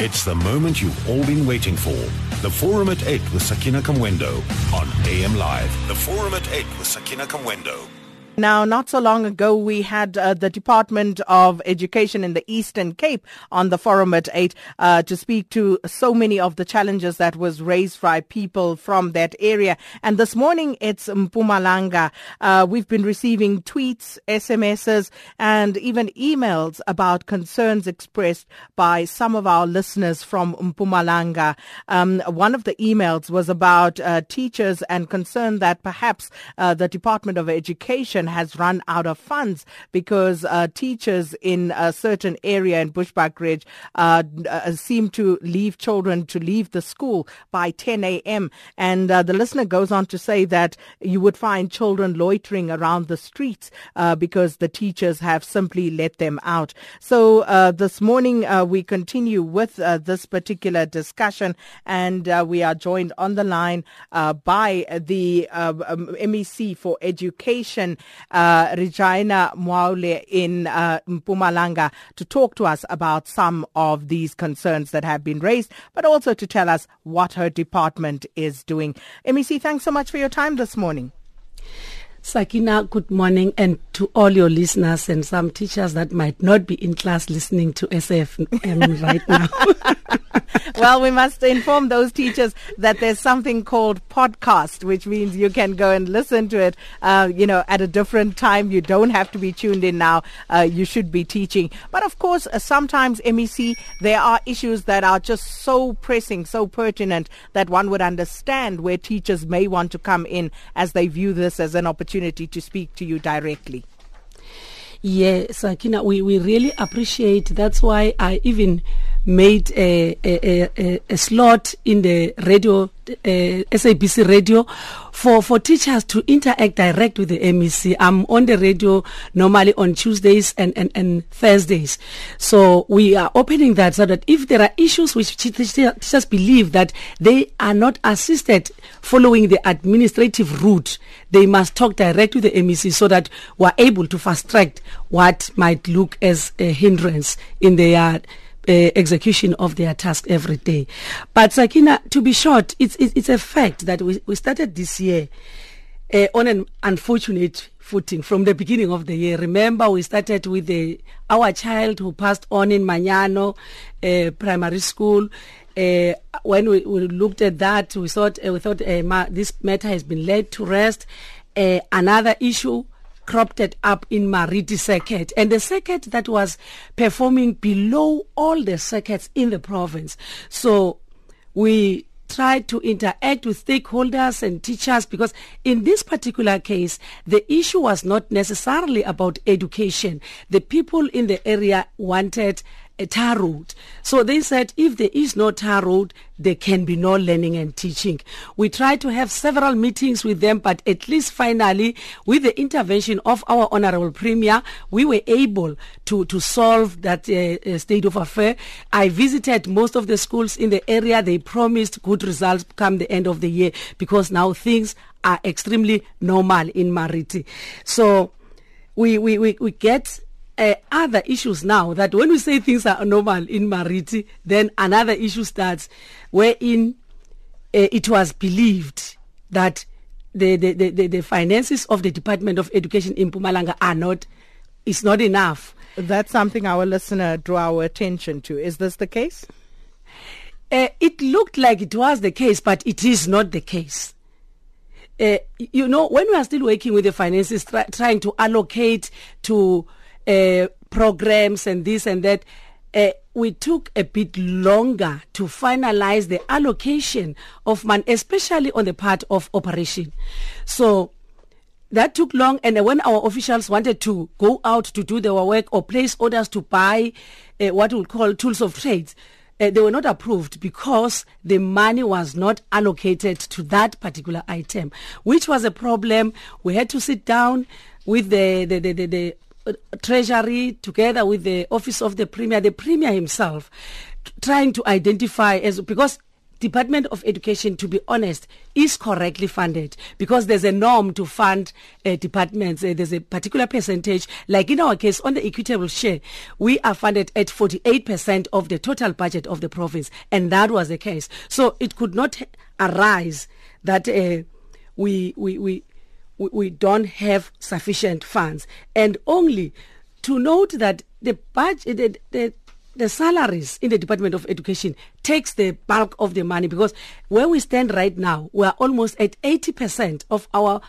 It's the moment you've all been waiting for. The Forum at 8 with Sakina Kamwendo on AM Live. The Forum at 8 with Sakina Kamwendo. Now, not so long ago, we had uh, the Department of Education in the Eastern Cape on the forum at 8 uh, to speak to so many of the challenges that was raised by people from that area. And this morning, it's Mpumalanga. Uh, we've been receiving tweets, SMSs, and even emails about concerns expressed by some of our listeners from Mpumalanga. Um, one of the emails was about uh, teachers and concern that perhaps uh, the Department of Education has run out of funds because uh, teachers in a certain area in Bushbuckridge uh, uh, seem to leave children to leave the school by 10 a.m. And uh, the listener goes on to say that you would find children loitering around the streets uh, because the teachers have simply let them out. So this morning we continue with this particular discussion, and we are joined on the line by the um, MEC for Education uh, Regina Mhaule in uh, Mpumalanga to talk to us about some of these concerns that have been raised, but also to tell us what her department is doing. MEC, thanks so much for your time this morning. Sakina, good morning, and to all your listeners and some teachers that might not be in class listening to SAfm right now. well, we must inform those teachers that there's something called podcast, which means you can go and listen to it, uh, you know, at a different time. You don't have to be tuned in now. Uh, you should be teaching. But of course, uh, sometimes MEC, there are issues that are just so pressing, so pertinent that one would understand where teachers may want to come in as they view this as an opportunity opportunity to speak to you directly. Yes, Sakina, we, we really appreciate. That's why I even made a, a, a, a slot in the radio, Eh, SABC radio, for, for teachers to interact direct with the MEC. I'm on the radio normally on Tuesdays and, and, and Thursdays. So we are opening that so that if there are issues which teachers believe that they are not assisted following the administrative route, they must talk direct with the MEC so that we're able to fast track what might look as a hindrance in their uh, execution of their task every day. But Sakina, to be short, it's, it's, it's a fact that we, we started this year uh, on an unfortunate footing from the beginning of the year. Remember, we started with the, our child who passed on in Manyano uh, Primary School. Uh, when we, we, looked at that, we thought we thought ma- this matter has been laid to rest. Another issue cropped it up in Mariti circuit and the circuit that was performing below all the circuits in the province. So we tried to interact with stakeholders and teachers because in this particular case, the issue was not necessarily about education. The people in the area wanted a tar road. So they said if there is no tar road, there can be no learning and teaching. We tried to have several meetings with them, but at least finally, with the intervention of our Honorable Premier, we were able to, to solve that uh, uh, state of affair. I visited most of the schools in the area. They promised good results come the end of the year because now things are extremely normal in Mariti. So we, we, we, we get uh, other issues now that when we say things are normal in Mariti, then another issue starts wherein uh, it was believed that the, the, the, the, finances of the Department of Education in Mpumalanga are not, is not enough. That's something our listener drew our attention to. Is this the case? Uh, it looked like it was the case, but it is not the case. Uh, you know, when we are still working with the finances, try, trying to allocate to uh, programs and this and that, uh, we took a bit longer to finalize the allocation of money, especially on the part of operation. So that took long and when our officials wanted to go out to do their work or place orders to buy uh, what we call tools of trades, uh, they were not approved because the money was not allocated to that particular item, which was a problem. We had to sit down with the, the, the, the, the Treasury together with the Office of the Premier, the Premier himself, trying to identify as because Department of Education, to be honest, is correctly funded because there's a norm to fund uh, departments. Uh, there's a particular percentage. Like in our case, on the equitable share, we are funded at 48% of the total budget of the province. And that was the case. So it could not arise that uh, we, we, we, we don't have sufficient funds. And only to note that the budget, the, the, the salaries in the Department of Education takes the bulk of the money because where we stand right now, we are almost at 80% of our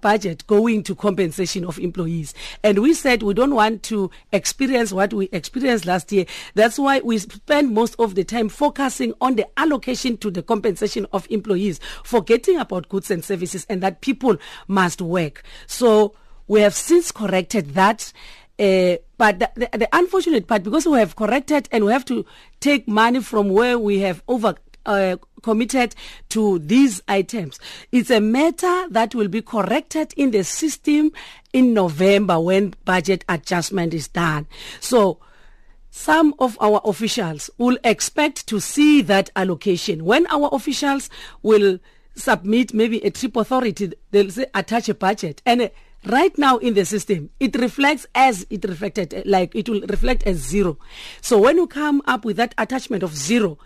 budget going to compensation of employees. And we said we don't want to experience what we experienced last year. That's why we spend most of the time focusing on the allocation to the compensation of employees, forgetting about goods and services and that people must work. So we have since corrected that uh, but the, the, the, unfortunate part, because we have corrected and we have to take money from where we have over uh, committed to these items. It's a matter that will be corrected in the system in November when budget adjustment is done. So some of our officials will expect to see that allocation. When our officials will submit maybe a trip authority, they'll say attach a budget and uh, right now in the system it reflects as it reflected like it will reflect as zero so when you come up with that attachment of zero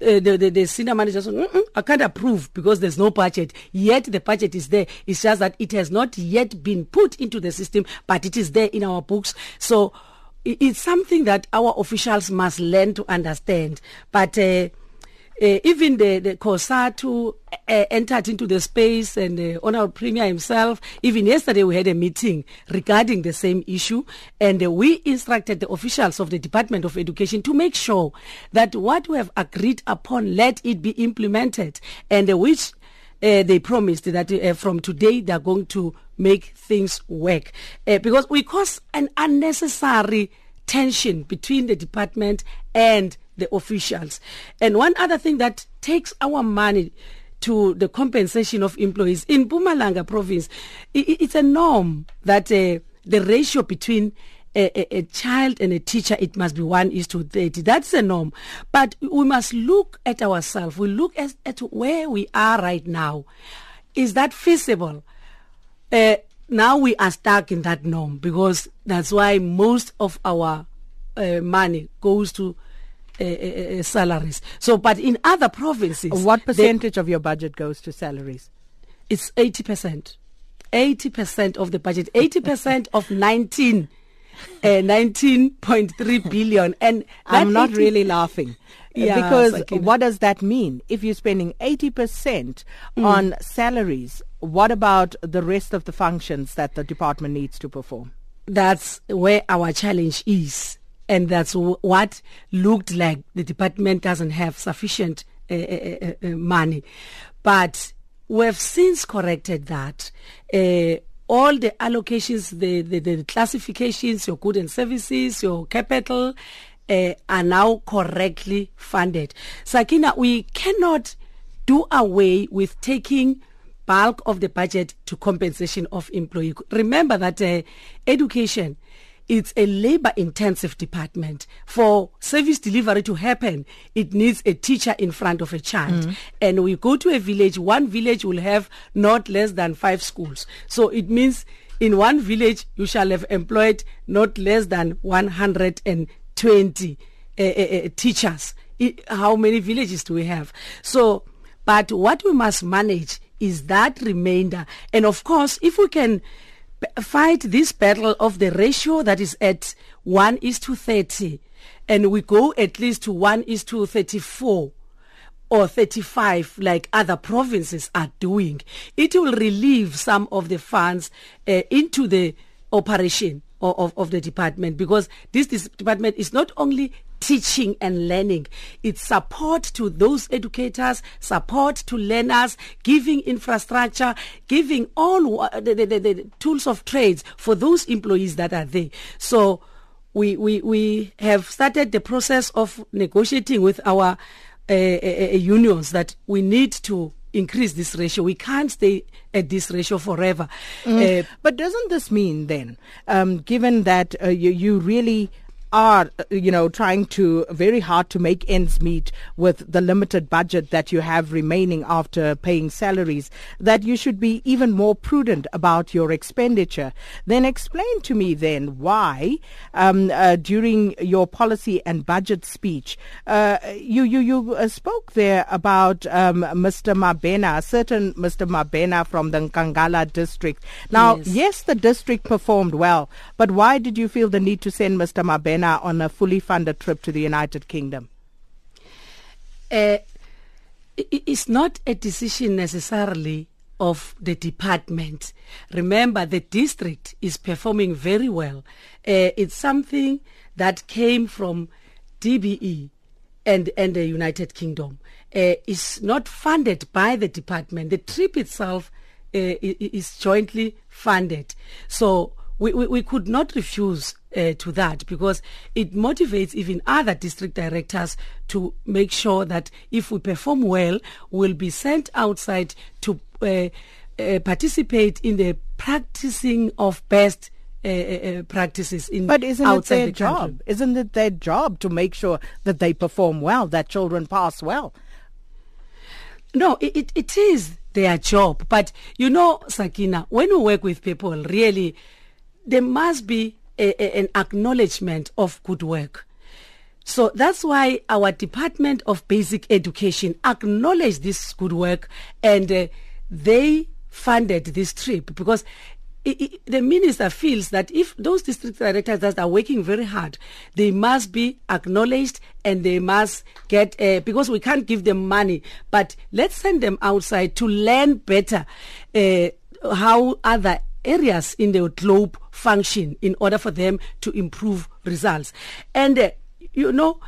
uh, the, the, the senior manager says, mm I can't approve because there's no budget. Yet the budget is there. It's just that it has not yet been put into the system, but it is there in our books. So it's something that our officials must learn to understand. But uh, uh, even the, the COSATU uh, entered into the space and uh, Honorable Premier himself, even yesterday we had a meeting regarding the same issue. And uh, we instructed the officials of the Department of Education to make sure that what we have agreed upon, let it be implemented. And which they promised that from today they are going to make things work. Because we cause an unnecessary tension between the department and the officials. And one other thing that takes our money to the compensation of employees in Mpumalanga province, it's a norm that uh, the ratio between a, a, child and a teacher, it must be one is to 30. That's a norm. But we must look at ourselves. We look at, at where we are right now. Is that feasible? Uh, now we are stuck in that norm because that's why most of our uh, money goes to uh, salaries. So, but in other provinces, what percentage they, of your budget goes to salaries? It's eighty percent. Eighty percent of the budget. Eighty percent of nineteen. Uh, 19.3 billion and I'm not 80, really laughing yeah, because what does that mean if you're spending 80% mm. on salaries what about the rest of the functions that the department needs to perform that's where our challenge is and that's what looked like the department doesn't have sufficient uh, uh, uh, money. But we've since corrected that. Uh, all the allocations, the, the, the, classifications, your goods and services, your capital, uh, are now correctly funded. Sakina, we cannot do away with taking bulk of the budget to compensation of employee. Remember that uh, education it's a labor intensive department. For service delivery to happen, it needs a teacher in front of a child. Mm. And we go to a village, one village will have not less than five schools. So it means in one village, you shall have employed not less than 120 uh, uh, uh, teachers. It, how many villages do we have? So, but what we must manage is that remainder. And of course, if we can fight this battle of the ratio that is at 1 is to 30 and we go at least to 1 is to 34 or 35 like other provinces are doing. It will relieve some of the funds uh, into the operation of, of, the department because this, this department is not only teaching and learning. It's support to those educators, support to learners, giving infrastructure, giving all the, the, the, the tools of trades for those employees that are there. So we, we, we have started the process of negotiating with our uh, uh, uh unions that we need to increase this ratio. We can't stay at this ratio forever. Mm. Uh, but doesn't this mean then, um, given that uh, you, you really are, uh, you know, trying to very hard to make ends meet with the limited budget that you have remaining after paying salaries, that you should be even more prudent about your expenditure. Then explain to me then why, um, uh, during your policy and budget speech, uh, you you you uh, spoke there about um, Mr. Mabena, a certain Mr. Mabena from the Nkangala district. Now, yes. yes, the district performed well, but why did you feel the need to send Mr. Mabena? On a fully funded trip to the United Kingdom? Uh, it's not a decision necessarily of the department. Remember, the district is performing very well. Uh, it's something that came from DBE and, and the United Kingdom. Uh, it's not funded by the department. The trip itself uh, is jointly funded. So we, we, we could not refuse uh, to that because it motivates even other district directors to make sure that if we perform well, we'll be sent outside to uh, uh, participate in the practicing of best uh, uh, uh practices in but isn't it their the job? Country. isn't it their job to make sure that they perform well that children pass well? No it, it, it is their job. But you know sakina when we work with people really there must be a, a, an acknowledgement of good work. So that's why our Department of Basic Education acknowledged this good work and uh, they funded this trip because it, it, the minister feels that if those district directors that are working very hard, they must be acknowledged and they must get, uh, because we can't give them money, but let's send them outside to learn better uh, how other areas in the globe function in order for them to improve results. And, uh, you know,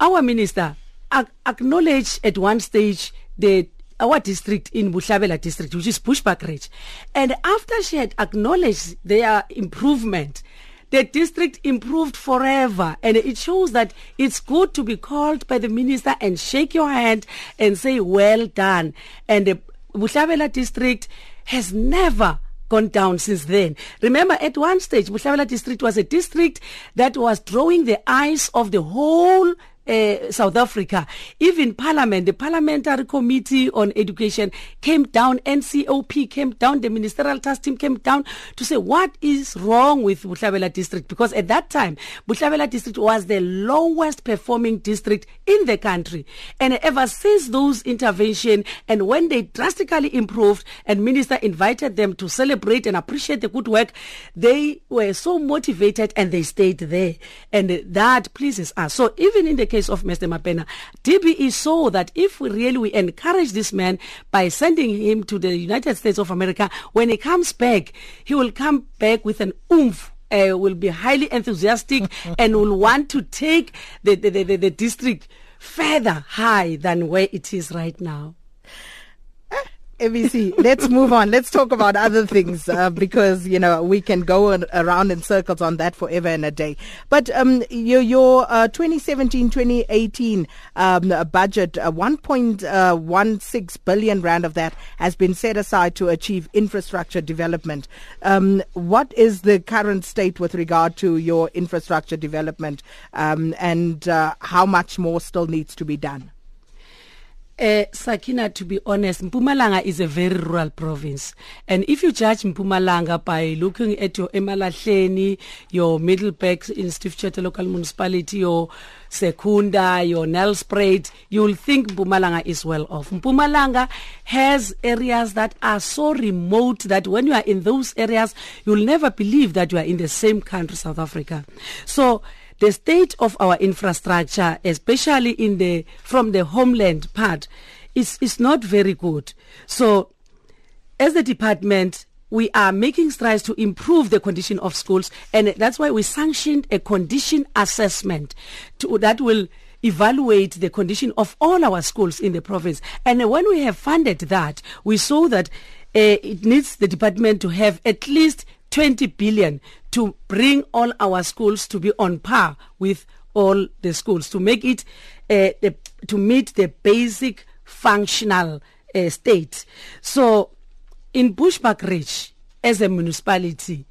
our minister ac- acknowledged at one stage the our district in Bohlabela district, which is Bushbuckridge. And after she had acknowledged their improvement, the district improved forever. And it shows that it's good to be called by the minister and shake your hand and say, well done. And the Bohlabela district has never gone down since then. Remember, at one stage, Bohlabela district was a district that was drawing the eyes of the whole uh, South Africa. Even Parliament, the Parliamentary Committee on Education came down, NCOP came down, the Ministerial Task Team came down to say what is wrong with Bohlabela District because at that time, Bohlabela District was the lowest performing district in the country. And ever since those intervention and when they drastically improved and Minister invited them to celebrate and appreciate the good work, they were so motivated and they stayed there. And that pleases us. So even in the case of Mr. Mabena, DBE saw that if we really we encourage this man by sending him to the United States of America, when he comes back, he will come back with an oomph uh, will be highly enthusiastic and will want to take the, the, the, the, district further high than where it is right now. ABC, let's move on. Let's talk about other things uh, because you know we can go around in circles on that forever and a day. But um, your your 2017-2018 uh, um, budget, uh, 1.16 billion rand of that has been set aside to achieve infrastructure development. Um, what is the current state with regard to your infrastructure development, um, and uh, how much more still needs to be done? Uh, Sakina, to be honest, Mpumalanga is a very rural province. And if you judge Mpumalanga by looking at your Emalahleni, your Middelburg in Steve Tshwete local municipality, your Secunda, your Nelspruit, you'll think Mpumalanga is well off. Mpumalanga has areas that are so remote that when you are in those areas, you'll never believe that you are in the same country, South Africa. So, the state of our infrastructure, especially in the from the homeland part, is is not very good. So, as the department, we are making strides to improve the condition of schools, and that's why we sanctioned a condition assessment to, that will evaluate the condition of all our schools in the province. And when we have funded that, we saw that uh, it needs the department to have at least 20 billion to bring all our schools to be on par with all the schools to make it uh, the, to meet the basic functional uh, state so in Bushbuckridge as a municipality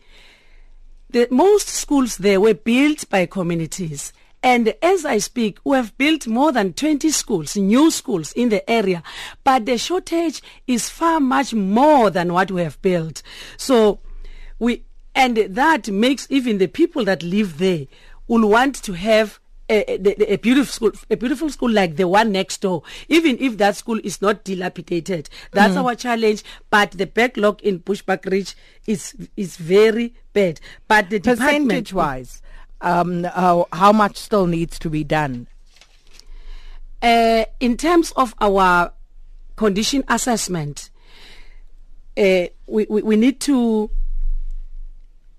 the most schools there were built by communities. And as I speak, we have built more than 20 schools, new schools in the area. But the shortage is far much more than what we have built. So we, and that makes even the people that live there will want to have a, a, a, beautiful school, a beautiful school like the one next door, even if that school is not dilapidated. That's mm. our challenge. But the backlog in Bushbuckridge is is very bad. But the percentage wise, um, uh, how much still needs to be done? Uh, in terms of our condition assessment, uh, we, we, we need to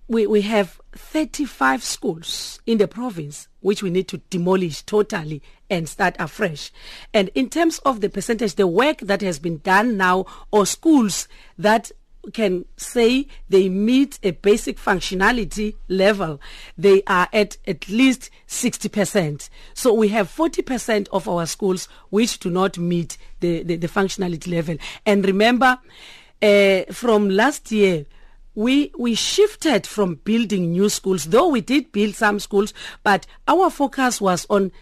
we, we have 35 schools in the province which we need to demolish totally and start afresh. And in terms of the percentage, the work that has been done now or schools that can say they meet a basic functionality level, they are at at least 60%. So we have 40% of our schools which do not meet the, the, the functionality level. And remember, uh, from last year, we we shifted from building new schools though we did build some schools but our focus was on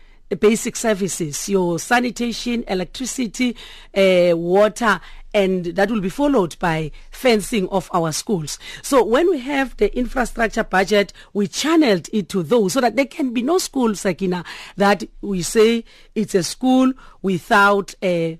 basic services your sanitation electricity uh, water and that will be followed by fencing of our schools. So when we have the infrastructure budget, we channeled it to those so that there can be no school, Sakina, that we say it's a school without a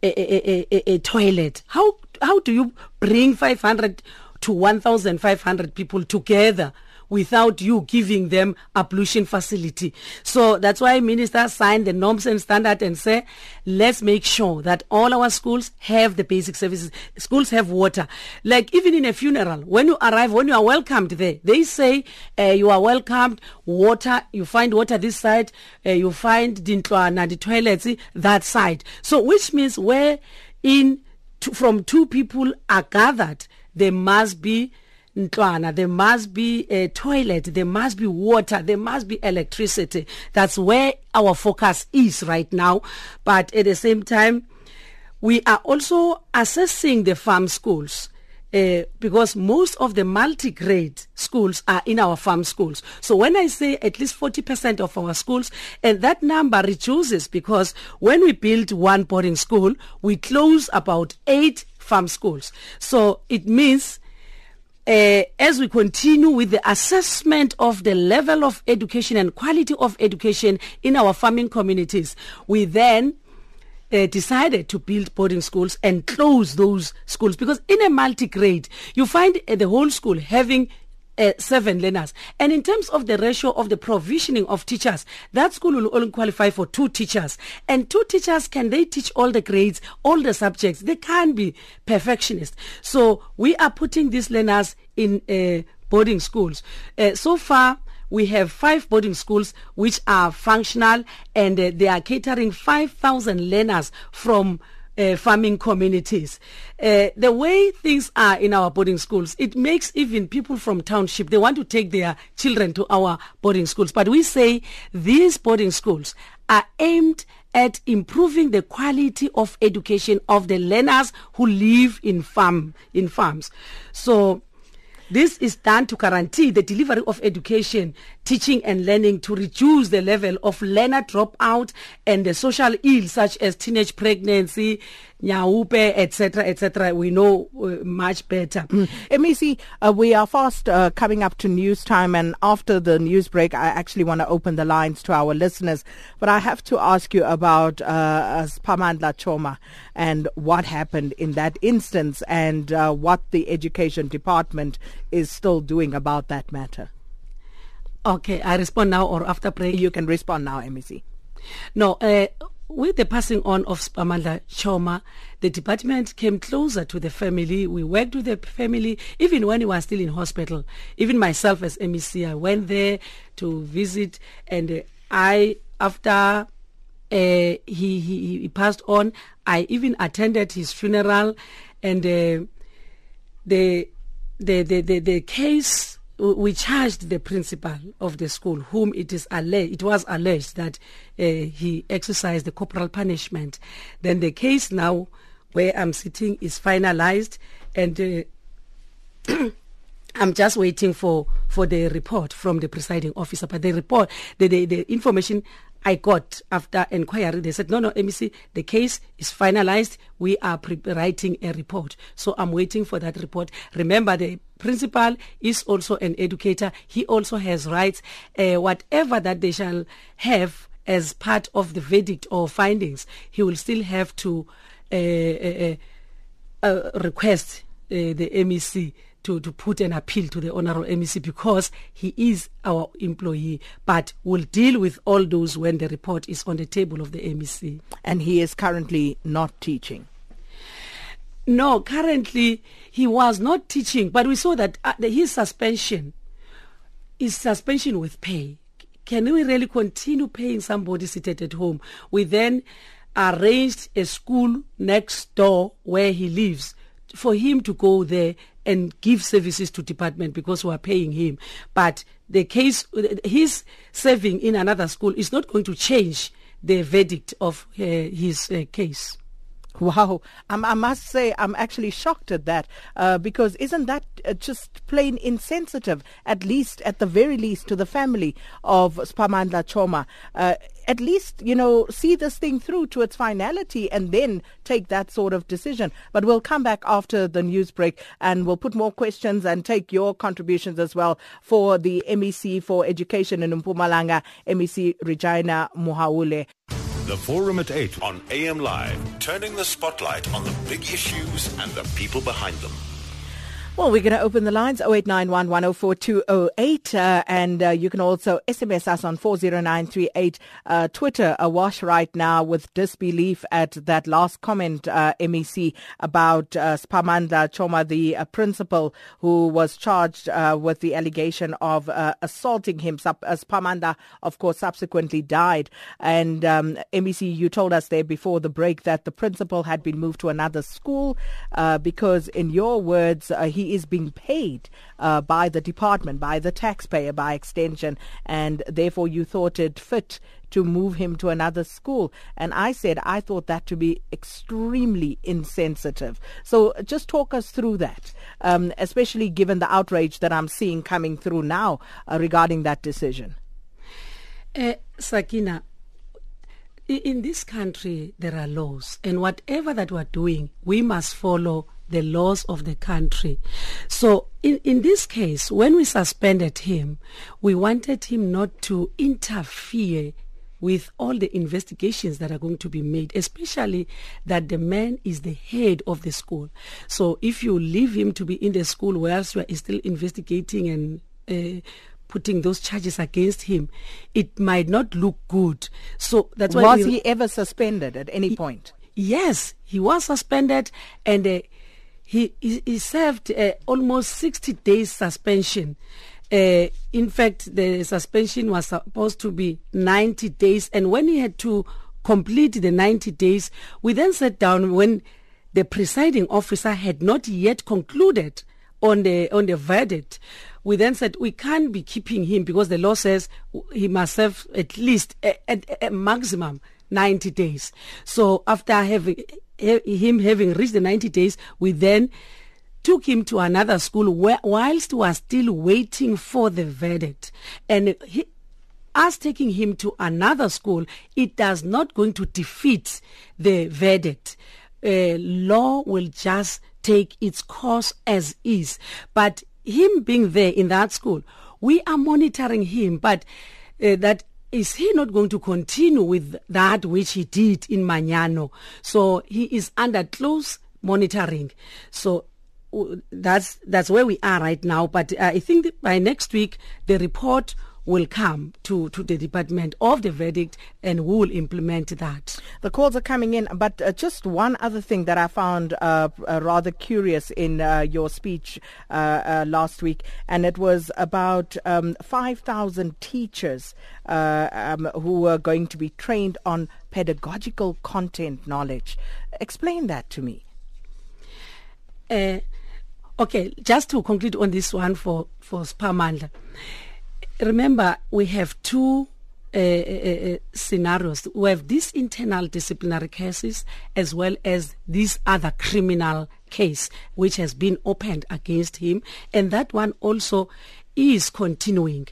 a, a, a, a toilet. How how do you bring 500 to 1,500 people together without you giving them ablution facility. So that's why minister signed the norms and standard and say, let's make sure that all our schools have the basic services. Schools have water. Like even in a funeral, when you arrive, when you are welcomed there, they say uh, you are welcomed, water, you find water this side, uh, you find the toilets that side. So which means where in from two people are gathered, there must be ntwana there must be a toilet there must be water there must be electricity that's where our focus is right now but at the same time we are also assessing the farm schools uh, because most of the multi-grade schools are in our farm schools. So when I say at least 40% of our schools, and that number reduces because when we build one boarding school, we close about eight farm schools. So it means uh, as we continue with the assessment of the level of education and quality of education in our farming communities, we then uh, decided to build boarding schools and close those schools because in a multi-grade you find uh, the whole school having uh, seven learners. And in terms of the ratio of the provisioning of teachers, that school will only qualify for two teachers. And two teachers, can they teach all the grades, all the subjects? They can't be perfectionists. So we are putting these learners in uh, boarding schools. Uh, so far, we have five boarding schools which are functional and uh, they are catering 5,000 learners from uh, farming communities. Uh, the way things are in our boarding schools, it makes even people from township, they want to take their children to our boarding schools. But we say these boarding schools are aimed at improving the quality of education of the learners who live in farm in farms. So this is done to guarantee the delivery of education, teaching and learning to reduce the level of learner dropout and the social ills such as teenage pregnancy, nyaope, etc., etc. We know uh, much better. Mm. MEC, uh, we are fast uh, coming up to news time, and after the news break, I actually want to open the lines to our listeners. But I have to ask you about uh, Spamandla Choma and what happened in that instance, and uh, what the education department is still doing about that matter. Okay, I respond now or after break. You can respond now, MEC. No, uh, with the passing on of Spamandla Choma, the department came closer to the family. We worked with the family, even when he was still in hospital. Even myself as MEC, I went there to visit, and uh, I, after uh, he, he, he passed on, I even attended his funeral, and uh, the, the, the, the, the case we charged the principal of the school, whom it is alleged, it was alleged that uh, he exercised the corporal punishment. Then the case now, where I'm sitting, is finalized, and uh, I'm just waiting for for the report from the presiding officer. But the report, the the, the information I got after inquiry, they said, no, no, MEC, the case is finalized. We are pre- writing a report. So I'm waiting for that report. Remember, the principal is also an educator. He also has rights. Uh, whatever that they shall have as part of the verdict or findings, he will still have to uh, uh, uh request uh, the MEC to, to put an appeal to the honorable MEC because he is our employee, but we'll deal with all those when the report is on the table of the MEC. And he is currently not teaching. No, currently he was not teaching, but we saw that uh, his suspension is suspension with pay. Can we really continue paying somebody seated at home? We then arranged a school next door where he lives for him to go there and give services to department because we are paying him. But the case, his serving in another school is not going to change the verdict of uh, his uh, case. Wow, I must say I'm actually shocked at that uh, because isn't that uh, just plain insensitive? At least, at the very least, to the family of Spamandla Choma. Uh, at least, you know, see this thing through to its finality and then take that sort of decision. But we'll come back after the news break and we'll put more questions and take your contributions as well for the MEC for Education in Mpumalanga, MEC Regina Mhaule. The Forum at 8 on AM Live, turning the spotlight on the big issues and the people behind them. Well, we're going to open the lines 0891 104208 uh, and uh, you can also SMS us on 40938. Uh, Twitter awash right now with disbelief at that last comment, uh, MEC, about uh, Spamandla Choma, the uh, principal who was charged uh, with the allegation of uh, assaulting him. Sup- Spamandla, of course, subsequently died. And um, MEC, you told us there before the break that the principal had been moved to another school because, in your words, uh, is being paid uh, by the department, by the taxpayer, by extension, and therefore you thought it fit to move him to another school. And I said I thought that to be extremely insensitive. So just talk us through that, um, especially given the outrage that I'm seeing coming through now uh, regarding that decision. Uh, Sakina, in this country there are laws, and whatever that we're doing, we must follow the laws of the country. So in, in this case, when we suspended him, we wanted him not to interfere with all the investigations that are going to be made, especially that the man is the head of the school. So if you leave him to be in the school whilst you are still investigating and uh, putting those charges against him, it might not look good. So that's why. Was he ever suspended at any point? Yes, he was suspended, and uh, he, he, he served uh, almost 60 days suspension. Uh, in fact, the suspension was supposed to be 90 days. And when he had to complete the 90 days, we then sat down when the presiding officer had not yet concluded on the on the verdict. We then said we can't be keeping him because the law says he must serve at least a, a, a maximum 90 days. So after having him having reached the 90 days, we then took him to another school where, whilst we are still waiting for the verdict. And he, us taking him to another school, it does not going to defeat the verdict. Uh, law will just take its course as is. But him being there in that school, we are monitoring him, but uh, that is he not going to continue with that which he did in Manyano? So he is under close monitoring. So that's that's where we are right now. But uh, I think by next week the report will come to, to the department of the verdict and will implement that. The calls are coming in, but uh, just one other thing that I found uh, uh, rather curious in uh, your speech uh, uh, last week, and it was about um, 5,000 teachers um, who are going to be trained on pedagogical content knowledge. Explain that to me. okay, just to conclude on this one for, for Spamandla remember we have two uh, uh, uh, scenarios. We have these internal disciplinary cases as well as this other criminal case which has been opened against him, and that one also is continuing.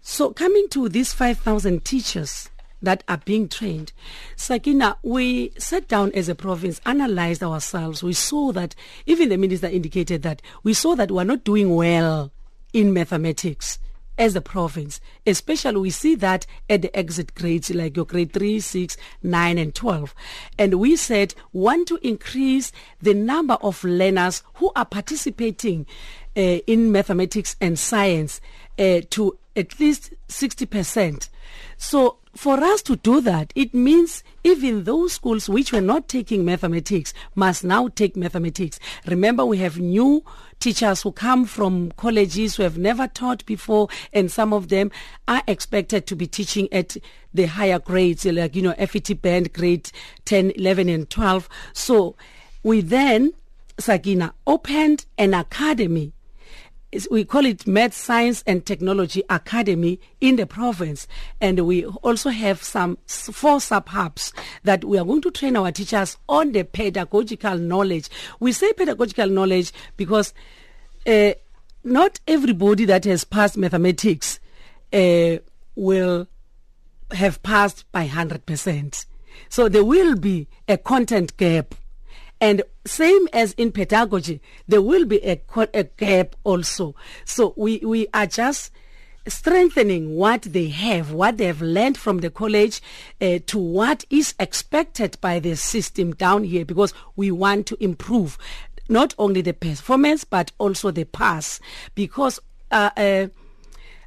So, coming to these 5,000 teachers that are being trained, Sakina, we sat down as a province, analyzed ourselves. We saw that, even the minister indicated that, we saw that we're not doing well in mathematics as a province. Especially we see that at the exit grades like your grade 3, 6, 9 and 12. And we said want to increase the number of learners who are participating uh, in mathematics and science uh, to at least 60%. So for us to do that, it means even those schools which were not taking mathematics must now take mathematics. Remember, we have new teachers who come from colleges who have never taught before, and some of them are expected to be teaching at the higher grades, like, you know, FET band grade 10, 11, and 12. So we then, Sakina, opened an academy we call it Math Science and Technology Academy in the province. And we also have some four sub-hubs that we are going to train our teachers on the pedagogical knowledge. We say pedagogical knowledge because uh, not everybody that has passed mathematics uh, will have passed by 100%. So there will be a content gap and same as in pedagogy, there will be a, a gap also. So we, we are just strengthening what they have, what they have learned from the college uh, to what is expected by the system down here because we want to improve not only the performance but also the pass because uh, uh,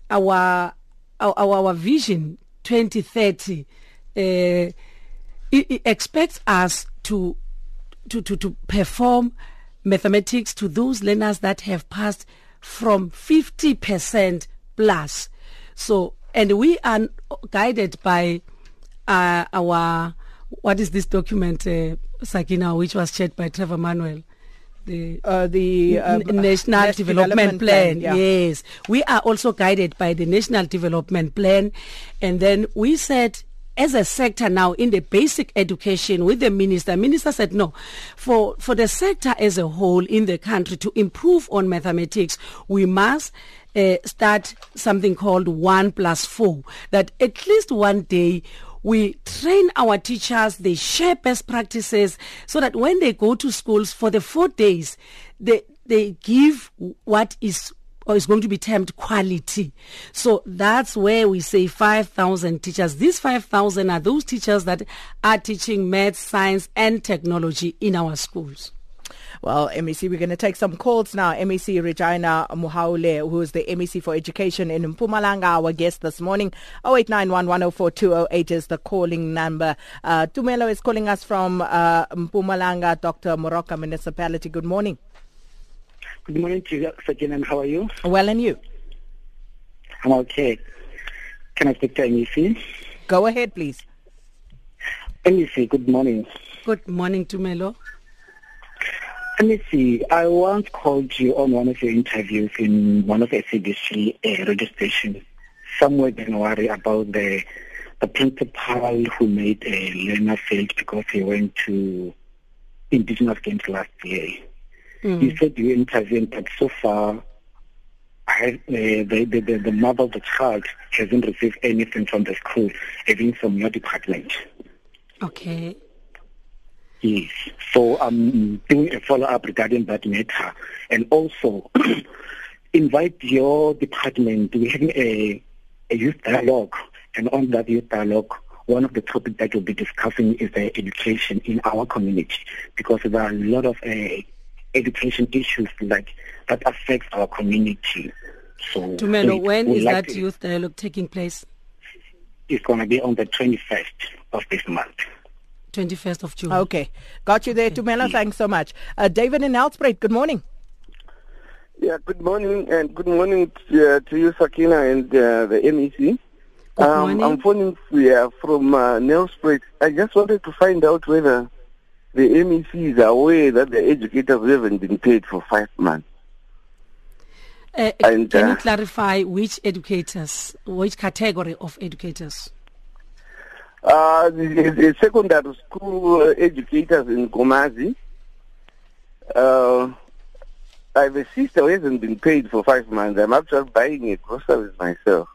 our, our, our vision 2030 uh, it, it expects us to to, to, to perform mathematics to those learners that have passed from 50% plus. So, and we are guided by uh, our, what is this document, uh, Sakina, which was chaired by Trevor Manuel? The, uh, the uh, National, National Development, Development Plan. Plan yeah. Yes. We are also guided by the National Development Plan. And then we said as a sector now in the basic education with the minister, minister said no. For for the sector as a whole in the country to improve on mathematics, we must uh, start something called one plus four. That at least one day we train our teachers, they share best practices so that when they go to schools for the four days, they they give what is or is going to be termed quality. So that's where we say 5,000 teachers. These 5,000 are those teachers that are teaching math, science, and technology in our schools. Well, MEC, we're going to take some calls now. MEC Regina Mhaule, who is the MEC for Education in Mpumalanga, our guest this morning. 0891104208 is the calling number. Uh, Tumelo is calling us from uh, Mpumalanga, Dr. Moroka Municipality. Good morning. Good morning to you, Sajin, and how are you? Well, and you? I'm okay. Can I speak to MEC? Go ahead, please. MEC, good morning. Good morning, Tumelo. MEC, I once called you on one of your interviews in one of the SABC uh, radio stations somewhere in January about the the principal who made a learner failed because he went to indigenous games last year. Mm. You said you intervened, but so far, I, uh, the, the, the, the mother of the child hasn't received anything from the school, even from your department. Okay. Yes. So I'm doing a follow-up regarding that matter. And also, invite your department. We're having a, a youth dialogue. And on that youth dialogue, one of the topics that we'll be discussing is the education in our community because there are a lot of uh, education issues like that affects our community. So, Tumelo, when is like that youth dialogue taking place? It's going to be on the 21st of this month. 21st of June. Okay. Got you there, okay. Tumelo. Thanks so much. Uh, David in Nelspruit, good morning. Yeah, good morning, and good morning to, uh, to you, Sakina, and uh, the MEC. Good um, morning. I'm phoning yeah, from uh, Nelspruit. I just wanted to find out whether the MECs are aware that the educators haven't been paid for five months. Uh, And, can you uh, clarify which educators, which category of educators? Uh, the, the secondary school uh, educators in Gomazi. Uh, I have a sister who hasn't been paid for five months. I'm actually buying a groceries myself.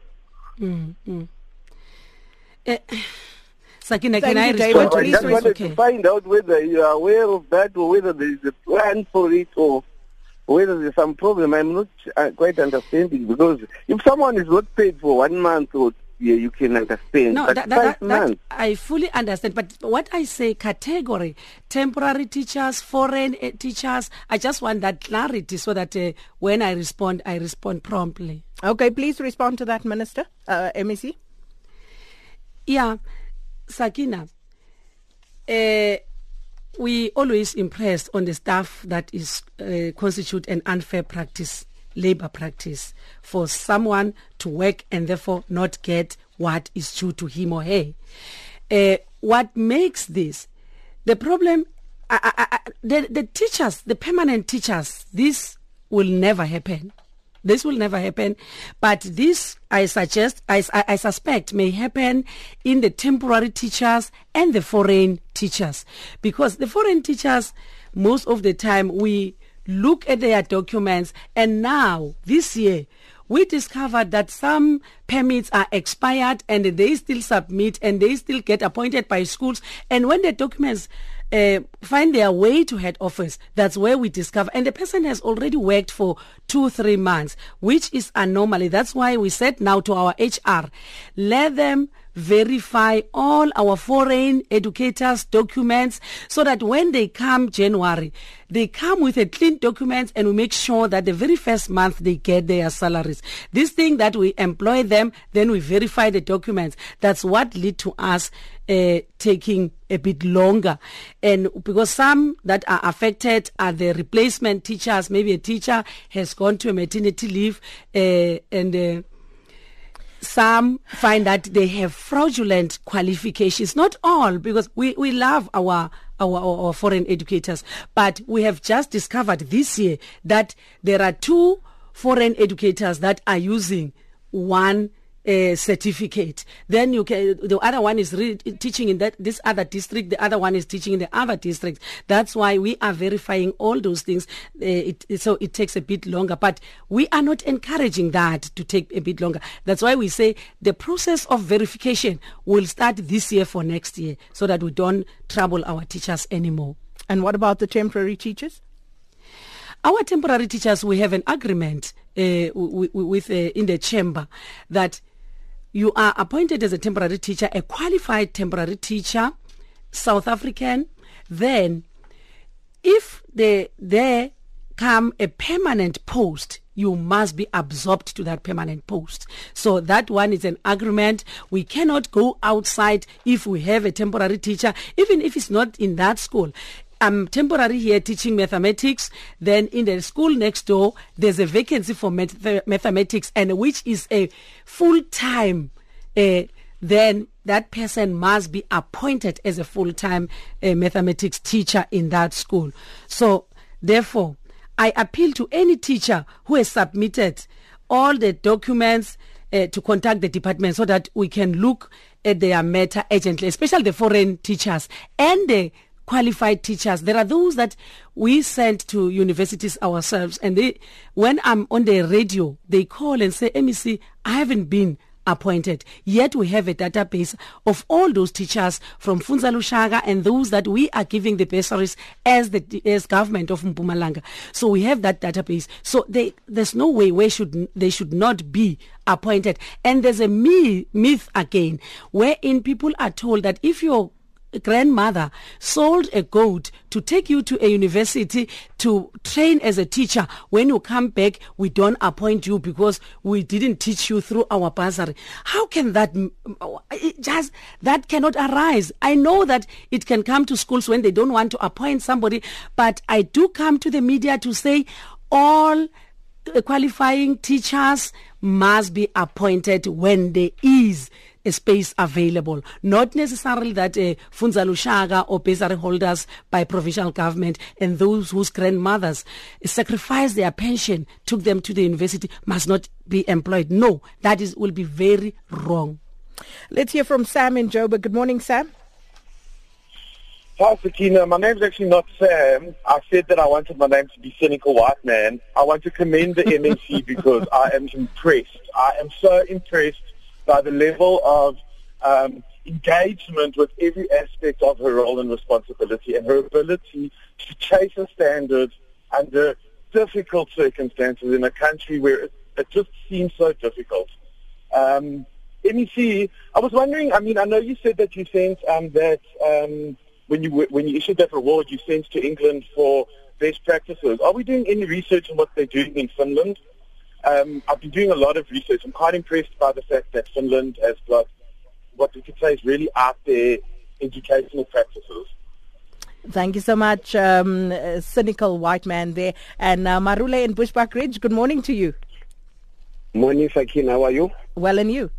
Uh, Sakina, Thank can I respond to I please just wanted Okay. to find out whether you are aware of that or whether there is a plan for it or whether there's some problem. I'm not uh, quite understanding because if someone is not paid for one month or yeah, you can understand. No, but that, five that, that, that. I fully understand. But what I say, category, temporary teachers, foreign uh, teachers, I just want that clarity so that uh, when I respond, I respond promptly. Okay, please respond to that, Minister. Uh, MEC. Yeah, Sakina, uh, we always impressed on the staff that is uh, constitute an unfair practice, labor practice, for someone to work and therefore not get what is due to him or her. Uh, what makes this the problem? I, I, I, the, the teachers, the permanent teachers, this will never happen. This will never happen. But this, I suggest, I, I, suspect may happen in the temporary teachers and the foreign teachers. Because the foreign teachers, most of the time, we look at their documents and now, this year, we discovered that some permits are expired and they still submit and they still get appointed by schools. And when the documents uh, find their way to head office, that's where we discover. And the person has already worked for two, three months, which is anomaly. That's why we said now to our HR, let them verify all our foreign educators documents so that when they come January, they come with a clean documents and we make sure that the very first month they get their salaries. This thing that we employ them, then we verify the documents. That's what lead to us uh, taking a bit longer. And because some that are affected are the replacement teachers, maybe a teacher has gone to a maternity leave uh, and uh, some find that they have fraudulent qualifications. Not all, because we, we love our, our, our, foreign educators. But we have just discovered this year that there are two foreign educators that are using one uh, certificate. Then you can, the other one is re- teaching in that this other district. The other one is teaching in the other district. That's why we are verifying all those things. Uh, it, so it takes a bit longer, but we are not encouraging that to take a bit longer. That's why we say the process of verification will start this year for next year, so that we don't trouble our teachers anymore. And what about the temporary teachers? Our temporary teachers, we have an agreement uh, w- w- with uh, in the chamber that you are appointed as a temporary teacher, a qualified temporary teacher, South African. Then, if the, there come a permanent post, you must be absorbed to that permanent post. So that one is an agreement. We cannot go outside if we have a temporary teacher, even if it's not in that school. I'm temporary here teaching mathematics. Then in the school next door, there's a vacancy for math- mathematics, and which is a full time. Uh, then that person must be appointed as a full time uh, mathematics teacher in that school. So therefore, I appeal to any teacher who has submitted all the documents uh, to contact the department so that we can look at their matter urgently, especially the foreign teachers and the qualified teachers. There are those that we send to universities ourselves, and they, when I'm on the radio, they call and say, MEC, I haven't been appointed. Yet we have a database of all those teachers from Funza Lushaka and those that we are giving the bursaries as the as government of Mpumalanga. So we have that database. So they, there's no way where should they should not be appointed. And there's a myth, myth again wherein people are told that if you're grandmother sold a goat to take you to a university to train as a teacher. When you come back, we don't appoint you because we didn't teach you through our bursary. How can that just that cannot arise? I know that it can come to schools when they don't want to appoint somebody, but I do come to the media to say all qualifying teachers must be appointed when there is a space available. Not necessarily that uh, Funza Lushaka or bursary holders by provincial government and those whose grandmothers sacrificed their pension, took them to the university, must not be employed. No, that is will be very wrong. Let's hear from Sam in Joburg. Good morning, Sam. Hi, Sakina. My name's actually not Sam. I said that I wanted my name to be Cynical White Man. I want to commend the MEC because I am impressed. I am so impressed by the level of um, engagement with every aspect of her role and responsibility and her ability to chase a standard under difficult circumstances in a country where it, it just seems so difficult. Um, MEC, I was wondering, I mean, I know you said that you sent um, that um, when you when you issued that reward, you sent to England for best practices. Are we doing any research on what they're doing in Finland? Um, I've been doing a lot of research. I'm quite impressed by the fact that Finland has got what we could say is really out there educational practices. Thank you so much, um, uh, cynical white man there. And uh, Marule in Bushbuckridge, good morning to you. Morning, Sakin. How are you? Well, and you?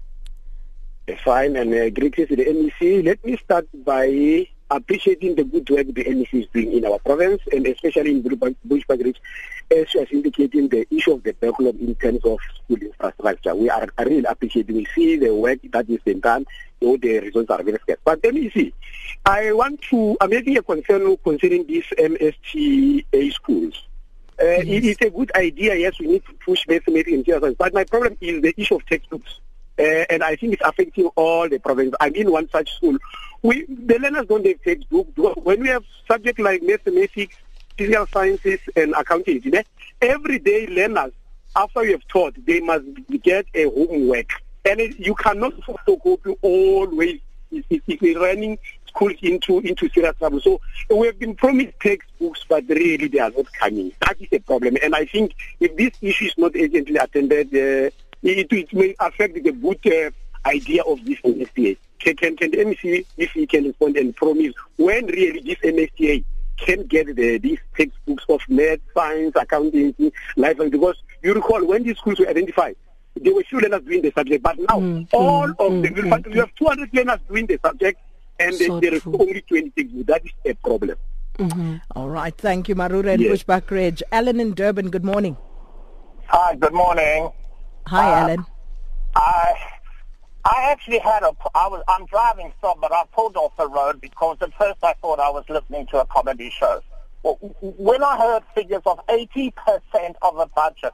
Fine, and uh, greetings to the MEC. Let me start by appreciating the good work the MEC is doing in our province, and especially in Bushbuckridge, as she was indicating the issue of the backlog in terms of school infrastructure. We are, are really appreciating. We see the work that is being done, though the results are very scarce. But let me see. I want to, I'm making a concern concerning these MSTA schools. Uh, yes. It is a good idea, yes, we need to push mathematics and science, but my problem is the issue of textbooks. Uh, and I think it's affecting all the provinces. I'm in one such school. We, the learners don't have textbook. When we have subjects like mathematics, physical sciences, and accounting, you know, every day learners, after you have taught, they must get a homework. And it, you cannot photocopy always. If we're running schools into into serious trouble. So we have been promised textbooks, but really they are not coming. That is a problem. And I think if this issue is not urgently attended, uh, it, it may affect the good uh, idea of this MSTA. Can, can, can the MEC, if he can respond and promise when really this MSTA can get the, these textbooks of math, science, accounting, life, and because you recall when these schools were identified, there were few learners doing the subject, but now mm, all mm, of mm, them, in fact, we have 200 learners doing the subject, and so there is only 20 textbooks. That is a problem. Mm-hmm. All right. Thank you, Marura and yes. Bushbuckridge. Alan in Durban, good morning. Hi, good morning. Hi, uh, Alan. I I actually had a I was I'm driving some, but I pulled off the road because at first I thought I was listening to a comedy show. Well, When I heard figures of 80% of the budget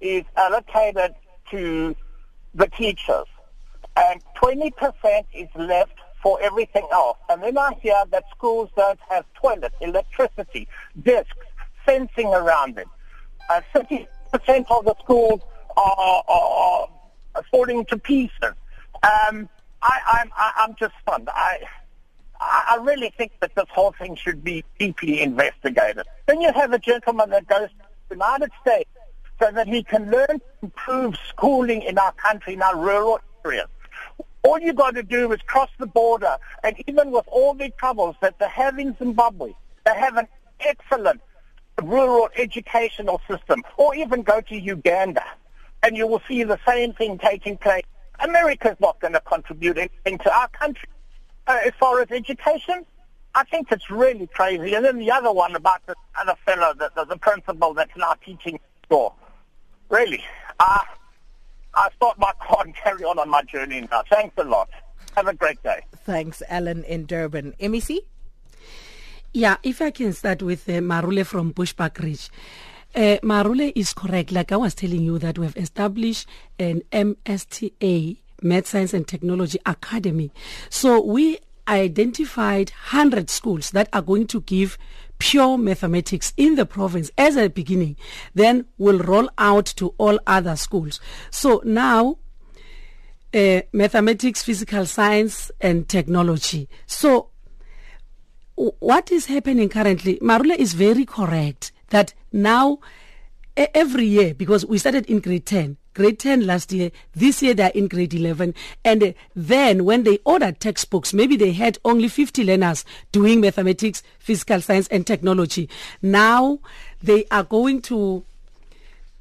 is allocated to the teachers, and 20% is left for everything else. And then I hear that schools don't have toilets, electricity, desks, fencing around them. Uh, 30% of the schools are, are, falling to pieces. Um, I, I'm, I, I'm just stunned. I, I really think that this whole thing should be deeply investigated. Then you have a gentleman that goes to the United States so that he can learn to improve schooling in our country, in our rural areas. All you've got to do is cross the border, and even with all the troubles that they have in Zimbabwe, they have an excellent rural educational system, or even go to Uganda and you will see the same thing taking place. America's not going to contribute anything to our country uh, as far as education. I think it's really crazy. And then the other one about the other fellow, the, the, the principal that's now teaching law. Really, uh, I start my car and carry on on my journey now. Thanks a lot. Have a great day. Thanks, Alan in Durban. MEC? Yeah, if I can start with uh, Marule from Bushbuckridge. Uh, Marule is correct. Like I was telling you that we have established an MSTA, Math Science and Technology Academy. So we identified 100 schools that are going to give pure mathematics in the province as a beginning, then we'll roll out to all other schools. So now, uh, mathematics, physical science, and technology. So, what is happening currently? Marula is very correct that now every year because we started in grade 10 grade 10 last year this year they're in grade 11 and uh, then when they ordered textbooks maybe they had only 50 learners doing mathematics physical science and technology now they are going to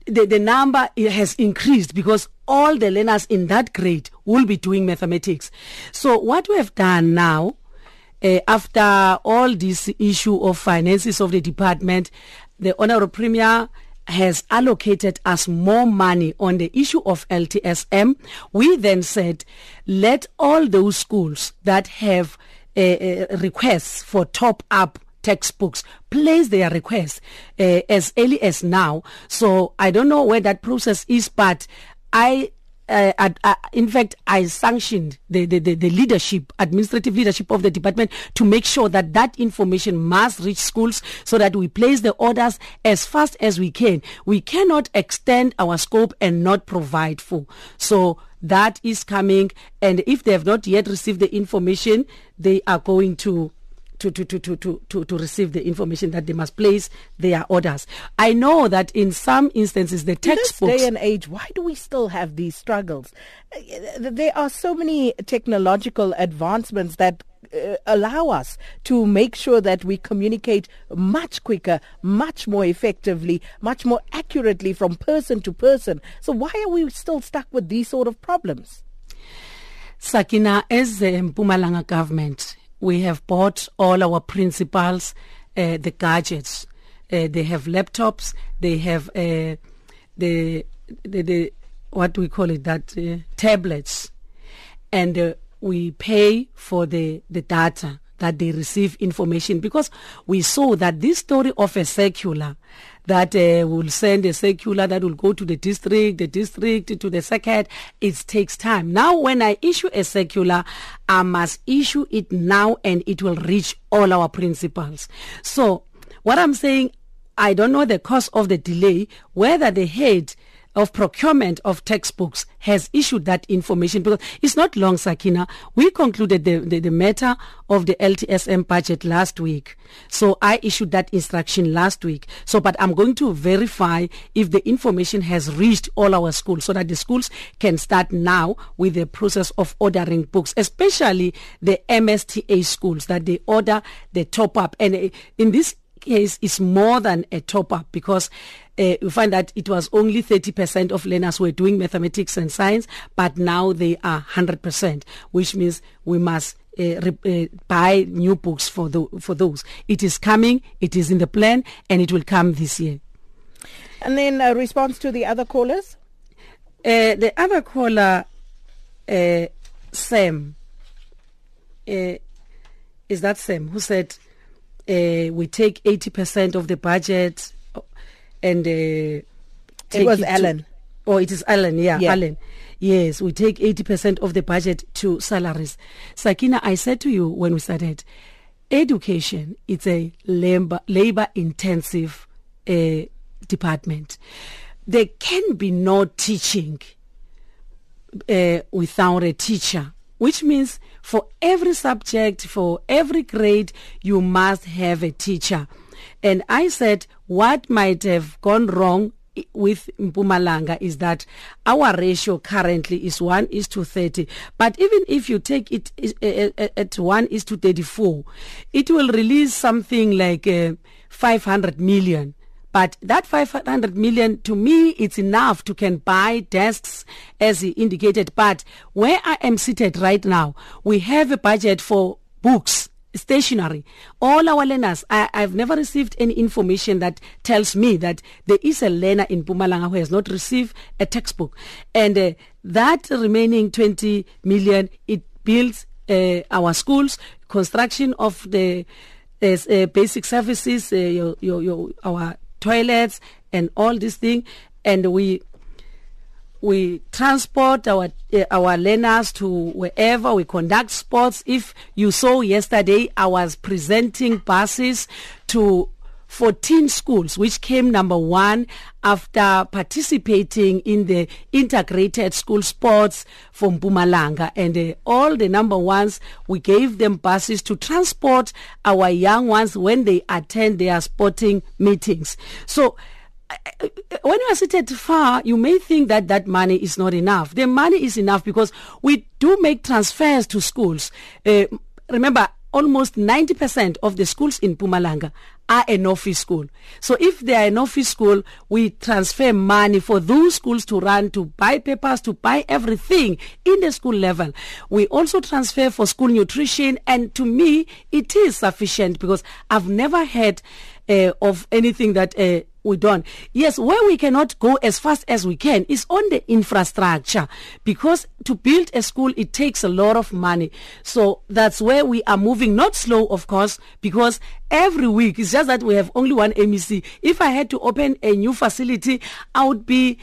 the, the number has increased because all the learners in that grade will be doing mathematics. So what we have done now, uh, after all this issue of finances of the department, the Honorable Premier has allocated us more money on the issue of LTSM. We then said, let all those schools that have uh, requests for top up textbooks place their requests uh, as early as now. So I don't know where that process is, but I uh, uh, in fact, I sanctioned the, the, the, the, leadership, administrative leadership of the department to make sure that that information must reach schools so that we place the orders as fast as we can. We cannot extend our scope and not provide for. So that is coming. And if they have not yet received the information, they are going to to, to, to, to, to, to receive the information that they must place their orders. I know that in some instances the textbooks... In this day and age, why do we still have these struggles? There are so many technological advancements that uh, allow us to make sure that we communicate much quicker, much more effectively, much more accurately from person to person. So why are we still stuck with these sort of problems? Sakina, as the Mpumalanga government, we have bought all our principals uh, the gadgets. Uh, they have laptops. They have uh, the, the, the what we call it that uh, tablets, and uh, we pay for the the data that they receive information because we saw that this story of a circular that uh, will send a circular that will go to the district, the district to the second. It takes time. Now, when I issue a circular, I must issue it now and it will reach all our principals. So what I'm saying, I don't know the cause of the delay, whether the head of procurement of textbooks has issued that information because it's not long, Sakina. We concluded the, the, the, matter of the LTSM budget last week. So I issued that instruction last week. So, but I'm going to verify if the information has reached all our schools so that the schools can start now with the process of ordering books, especially the MSTA schools that they order the top up. And uh, in this case, it's more than a top up because uh, you find that it was only 30% of learners were doing mathematics and science, but now they are 100%, which means we must uh, uh, buy new books for the, for those. It is coming, it is in the plan, and it will come this year. And then a response to the other callers? Uh, the other caller, uh, Sam, uh, is that Sam, who said uh, we take 80% of the budget and uh, it was it Alan. To, oh, it is Alan. Yeah, yeah, Alan. Yes, we take 80% of the budget to salaries. Sakina, I said to you when we started, education it's a labor labor intensive uh, department. There can be no teaching uh, without a teacher, which means for every subject, for every grade, you must have a teacher. And I said, what might have gone wrong with Mpumalanga is that our ratio currently is 1 is to 30. But even if you take it at 1 is to 34, it will release something like uh, 500 million. But that 500 million, to me, it's enough to can buy desks, as he indicated. But where I am seated right now, we have a budget for books stationary. All our learners, I, have never received any information that tells me that there is a learner in Mpumalanga who has not received a textbook. And uh, that remaining 20 million, it builds uh, our schools, construction of the uh, basic services, uh, your, your, your, our toilets and all these things. And we we transport our uh, our learners to wherever we conduct sports if you saw yesterday i was presenting buses to 14 schools which came number 1 after participating in the integrated school sports from Mpumalanga and uh, all the number ones we gave them buses to transport our young ones when they attend their sporting meetings so when you are seated far, you may think that that money is not enough. The money is enough because we do make transfers to schools. Uh, remember, almost 90% of the schools in Mpumalanga are an office school. So if they are an office school, we transfer money for those schools to run, to buy papers, to buy everything in the school level. We also transfer for school nutrition and to me, it is sufficient because I've never heard uh, of anything that uh, we don't. Yes, where we cannot go as fast as we can is on the infrastructure because to build a school it takes a lot of money. So that's where we are moving, not slow of course, because every week it's just that we have only one MEC. If I had to open a new facility, I would be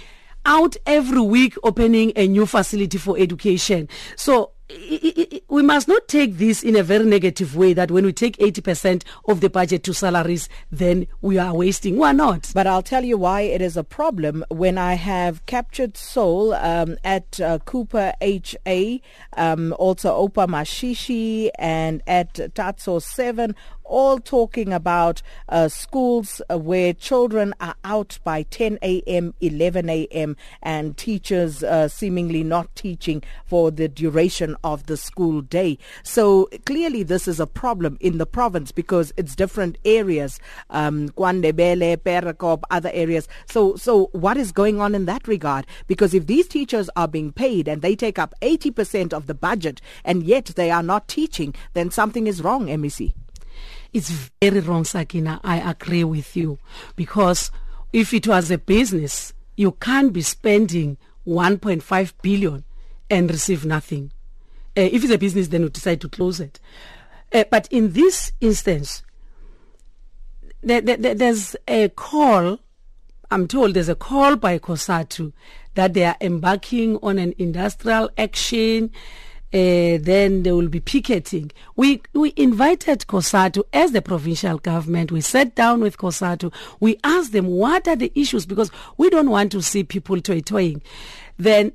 out every week opening a new facility for education. So we must not take this in a very negative way that when we take 80% of the budget to salaries, then we are wasting. Why not? But I'll tell you why it is a problem when I have captured Soul um, at uh, Cooper HA, um, also Opa Mashishi, and at Tatso 7 all talking about uh, schools uh, where children are out by 10 a.m., 11 a.m., and teachers uh, seemingly not teaching for the duration of the school day. So clearly, this is a problem in the province because it's different areas, um, Kwandebele, Perdekop, other areas. So, so what is going on in that regard? Because if these teachers are being paid and they take up 80% of the budget and yet they are not teaching, then something is wrong, MEC. It's very wrong, Sakina. I agree with you. Because if it was a business, you can't be spending 1.5 billion and receive nothing. Uh, if it's a business, then you decide to close it. Uh, but in this instance, there, there, there's a call, I'm told there's a call by COSATU that they are embarking on an industrial action uh, then they will be picketing. We we invited COSATU as the provincial government. We sat down with COSATU. We asked them what are the issues because we don't want to see people toy toying. Then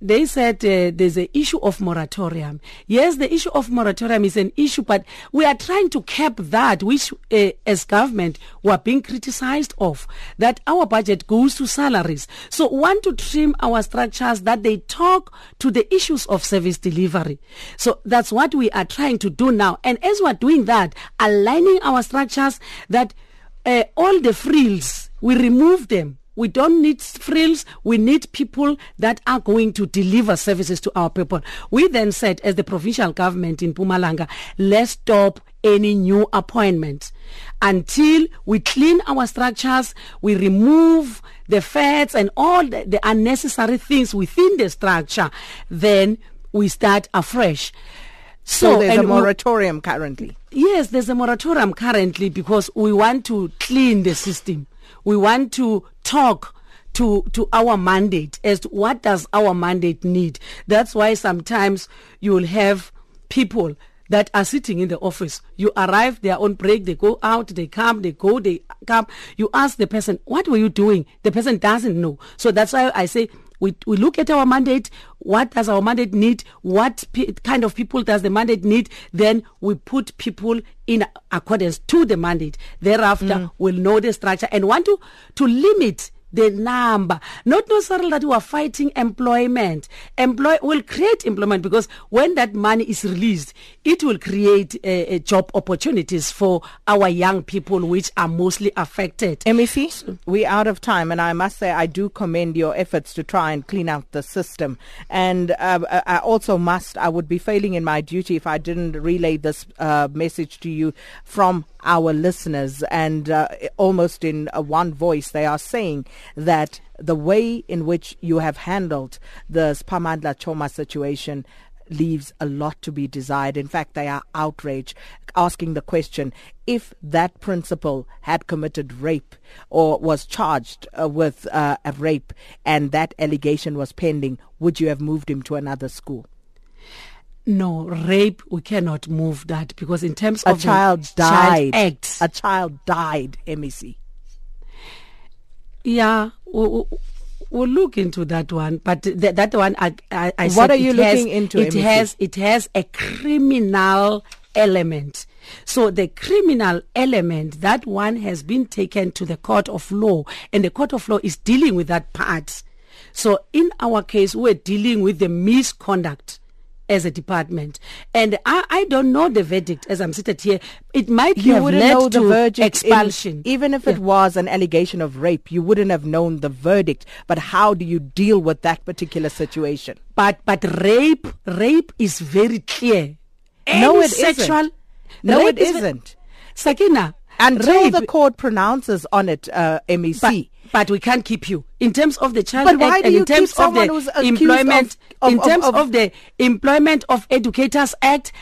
they said uh, there's an issue of moratorium. Yes, the issue of moratorium is an issue, but we are trying to cap that, which uh, as government we are being criticized of, that our budget goes to salaries. So want to trim our structures that they talk to the issues of service delivery. So that's what we are trying to do now. And as we are doing that, aligning our structures that uh, all the frills, we remove them we don't need frills. We need people that are going to deliver services to our people. We then said, as the provincial government in Mpumalanga, let's stop any new appointments until we clean our structures, we remove the fats and all the, the unnecessary things within the structure, then we start afresh. So, so there's a moratorium we, currently. Yes, there's a moratorium currently because we want to clean the system. We want to talk to to our mandate as to what does our mandate need. That's why sometimes you will have people that are sitting in the office. You arrive they are on break they go out they come they go they come. You ask the person what were you doing? The person doesn't know. So that's why i say we, we look at our mandate what does our mandate need what p- kind of people does the mandate need then we put people in accordance to the mandate thereafter mm. we'll know the structure and want to to limit the number. Not necessarily that we are fighting employment. Employ will create employment because when that money is released, it will create job opportunities for our young people, which are mostly affected. MEC, we're out of time, and I must say I do commend your efforts to try and clean out the system. And uh, I also must, I would be failing in my duty if I didn't relay this uh, message to you from our listeners. And uh, almost in one voice, they are saying that the way in which you have handled the Spamandla Choma situation leaves a lot to be desired. In fact, they are outraged, asking the question if that principal had committed rape or was charged uh, with uh, a rape and that allegation was pending, would you have moved him to another school? No, rape, we cannot move that because in terms a of child died. Child Act, a child died, MEC. Yeah, we'll, we'll look into that one. But th- that one, I, I, I what are you looking has, into? It has it has a criminal element. So the criminal element, that one has been taken to the court of law, and the court of law is dealing with that part. So in our case, we're dealing with the misconduct as a department. And I, I don't know the verdict as I'm seated here. It might You have led know the to verdict in- expulsion. even if it was an allegation of rape, you wouldn't have known the verdict. But how do you deal with that particular situation? But but rape rape is very clear. No, Any it isn't. sexual, No, it isn't. Sakina, Until rape, the court pronounces on it, uh, MEC. but, but we can't keep you. In terms of the child But why act do and you in terms keep of the employment of- of- in terms of- of, the employment of educators act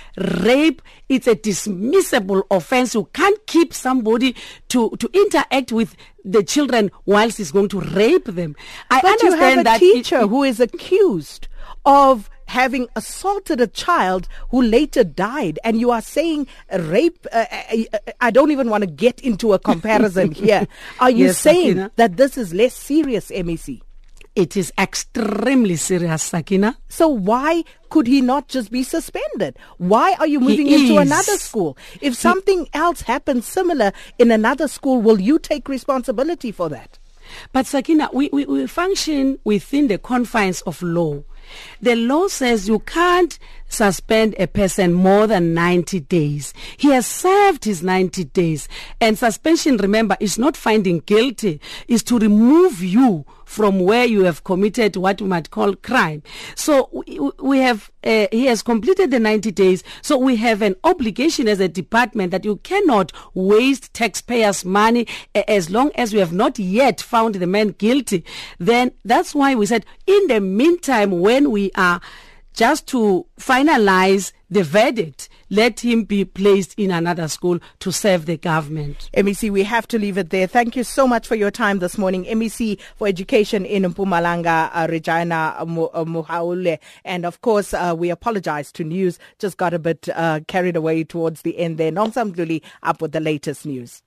rape it's a dismissible offense. You can't keep somebody to to interact with the children whilst he's going to rape them. I But you have a that it- teacher who is accused of having assaulted a child who later died, and you are saying rape. Uh, I, I don't even want to get into a comparison here. Are you Yes, saying Sakina. that this is less serious, MEC? it is extremely serious sakina So why could he not just be suspended? Why are you moving into is. another school? If something else happens similar in another school, will you take responsibility for that? But Sakina, we, we, we function within the confines of law. The law says you can't suspend a person more than 90 days. He has served his 90 days. And suspension, remember, is not finding guilty, is to remove you from where you have committed what we might call crime. So we, have, uh, he has completed the 90 days. So we have an obligation as a department that you cannot waste taxpayers' money as long as we have not yet found the man guilty. Then that's why we said, in the meantime, when we are just to finalize the verdict, let him be placed in another school to serve the government. MEC, we have to leave it there. Thank you so much for your time this morning. MEC for Education in Mpumalanga, uh, Regina uh, Mhaule. And of course, uh, we apologize to news. Just got a bit uh, carried away towards the end there. Nongsam Gluli up with the latest news.